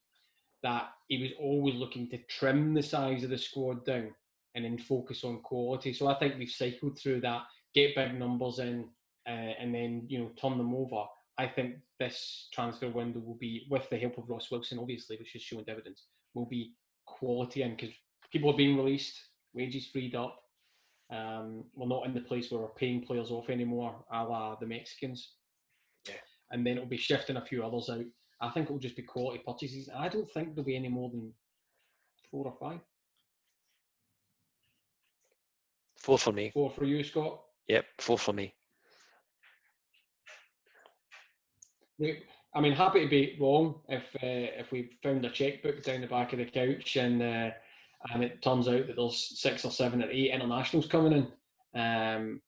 S4: that he was always looking to trim the size of the squad down and then focus on quality. So I think we've cycled through that, get big numbers in, uh, and then you know turn them over. I think this transfer window will be, with the help of Ross Wilson, obviously, which is showing dividends, will be quality in because people are being released, wages freed up. Um, we're not in the place where we're paying players off anymore, a la the Mexicans.
S3: Yeah.
S4: And then it'll be shifting a few others out. I think it'll just be quality purchases. I don't think there'll be any more than four or five.
S3: Four for me.
S4: Four for you, Scott.
S3: Yep, four for me.
S4: I mean, happy to be wrong if uh, if we found a checkbook down the back of the couch and uh, and it turns out that there's six or seven or eight internationals coming in. Um,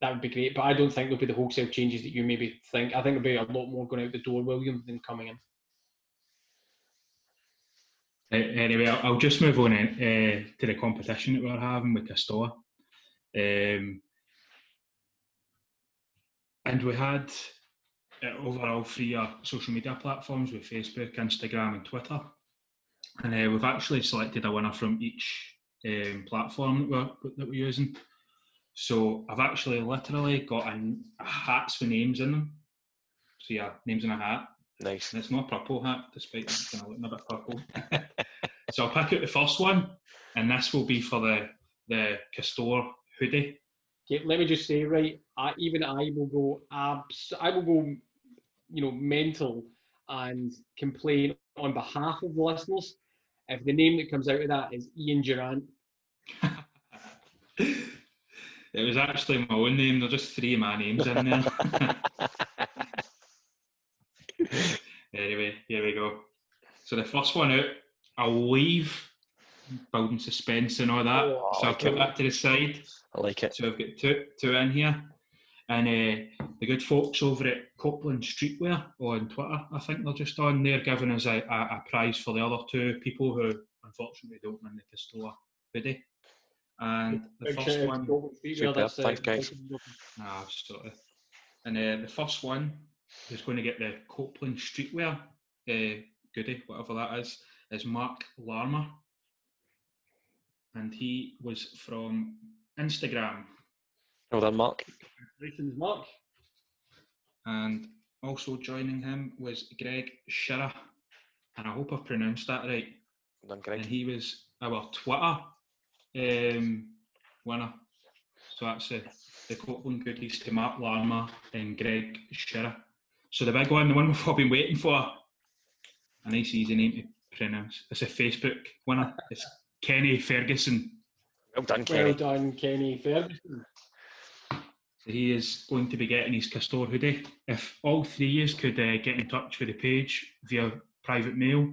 S4: that would be great, but I don't think there'll be the wholesale changes that you maybe think. I think there'll be a lot more going out the door, William, than coming in.
S2: Anyway, I'll just move on in, uh, to the competition that we're having with Castore. Um, and we had uh, over all three uh, social media platforms with Facebook, Instagram, and Twitter. And uh, we've actually selected a winner from each um, platform that we're, that we're using. So I've actually literally got a, a hats with names in them. So yeah, names in a hat.
S3: Nice.
S2: And it's not a purple hat, despite kind of looking a bit purple. so I'll pick out the first one, and this will be for the the Castore hoodie.
S4: Okay, let me just say, right, I, even I will go abs- I will go, you know, mental and complain on behalf of the listeners if the name that comes out of that is Ian Durrant.
S2: it was actually my own name. There's just three of my names in there. anyway, here we go. So the first one out, I'll leave building suspense and all that.
S3: Oh,
S2: so I'll
S3: it.
S2: that to the side.
S3: I like it.
S2: So I've got two two in here. And uh, the good folks over at Copeland Streetwear on Twitter, I think they're just on, they're giving us a, a, a prize for the other two people who unfortunately don't win the Castore hoodie. And the
S4: Big
S2: first one,
S4: to Golden
S3: Superb, thanks, guys.
S2: Ah, absolutely. And uh, the first one is going to get the Copeland Streetwear uh, goodie, whatever that is, is Mark Larmer. And he was from Instagram.
S3: Well done, Mark.
S4: Congratulations, Mark.
S2: And also joining him was Greg Shira. And I hope I've pronounced that right.
S3: Well done,
S2: And he was our Twitter um, winner. So that's the, the Copeland goodies to Mark Larmer and Greg Shearer. So the big one, the one we've all been waiting for, a nice easy name to pronounce. It's a Facebook winner. It's Kenny Ferguson.
S3: Well done, Kenny.
S4: Well
S3: Kenny.
S4: done, Kenny Ferguson.
S2: So he is going to be getting his Castore hoodie. If all three of us could uh, get in touch with the page via private mail,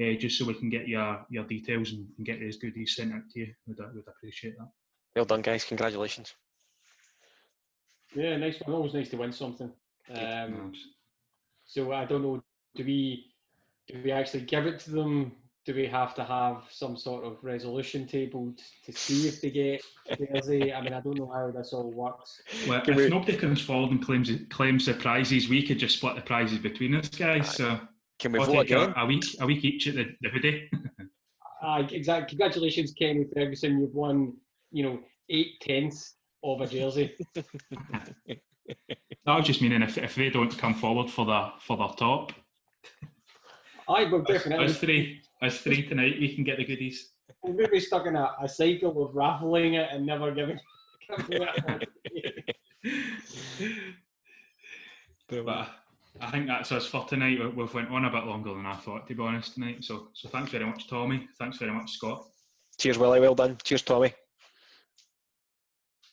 S2: uh, just so we can get your, your details and, and get those goodies sent out to you, would, would appreciate that.
S3: Well done, guys. Congratulations.
S4: Yeah, nice one. Always nice to win something. Um, so I don't know. Do we do we actually give it to them? Do we have to have some sort of resolution table t- to see if they get jersey? I mean, I don't know how this all works.
S2: Well,
S3: Can
S2: if
S3: we-
S2: nobody comes forward and claims claims the prizes, we could just split the prizes between us guys. So
S3: Can we
S2: I'll
S3: vote
S2: take a,
S3: again?
S2: a week a week each at the, the hoodie.
S4: Uh, exactly. Congratulations, Kenny Ferguson. You've won. You know, eight tenths of a jersey.
S2: that was just meaning if, if they don't come forward for the for their top,
S4: I will
S2: us,
S4: definitely.
S2: us three, us three tonight, we can get the goodies.
S4: We'll maybe stuck in a, a cycle of raffling it and never giving. giving it.
S2: But I think that's us for tonight. We- We've went on a bit longer than I thought, to be honest, tonight. So so thanks very much, Tommy. Thanks very much, Scott.
S3: Cheers, Willie. Well done. Cheers, Tommy.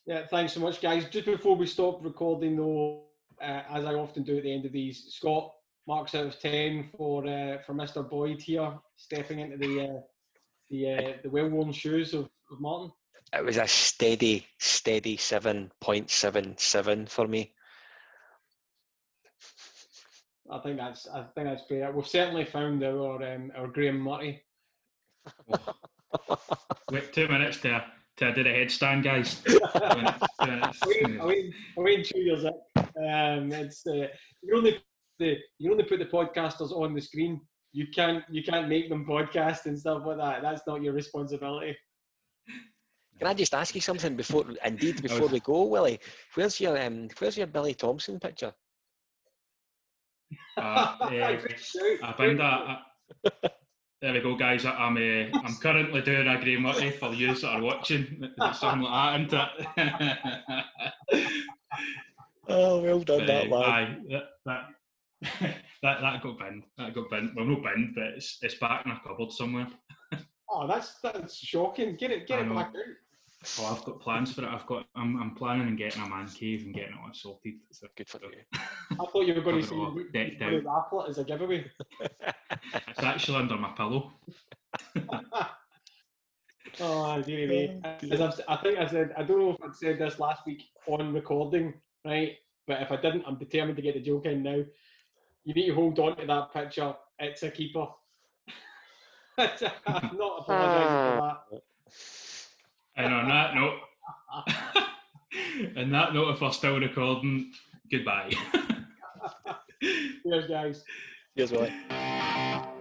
S4: Yeah, thanks so much, guys. Just before we stop recording, though, uh, as I often do at the end of these, Scott marks out of ten for uh, for Mr. Boyd here, stepping into the uh, the uh, the well-worn shoes of, of Martin.
S3: It was a steady, steady seven point seven seven for me.
S4: I think that's I think that's fair. We've certainly found our um, our Graham Murray.
S2: Wait two minutes to to do the headstand, guys.
S4: I mean, I mean, two years up. Um, it's uh, you only the you only put the podcasters on the screen. You can't you can't make them podcast and stuff like that. That's not your responsibility.
S3: Can I just ask you something before, indeed, before we go, Willie? Where's your um, where's your Billy Thompson picture?
S2: Uh, uh, I that. There we go, guys. I'm uh, I'm currently doing a Graham Murray for you that are watching. Something like that,
S3: oh, well done, but, that lad.
S2: Aye, that, that, that that got binned. That got binned. Well, no binned, but it's it's back in a cupboard somewhere.
S4: oh, that's that's shocking. Get it, get it back out.
S2: Oh, I've got plans for it. I've got. I'm, I'm planning on getting a man cave and getting it all sorted.
S3: So good for you.
S4: I thought you were going to say you decked out. as a giveaway.
S2: it's actually under my pillow.
S4: oh, dear me. As I've, I think I said, I don't know if I said this last week on recording, right? But if I didn't, I'm determined to get the joke in now. You need to hold on to that picture. It's a keeper. I'm not apologising for ah. that.
S2: And on that note, and that note, if we're still recording, goodbye.
S4: Cheers, guys.
S3: Cheers, boy.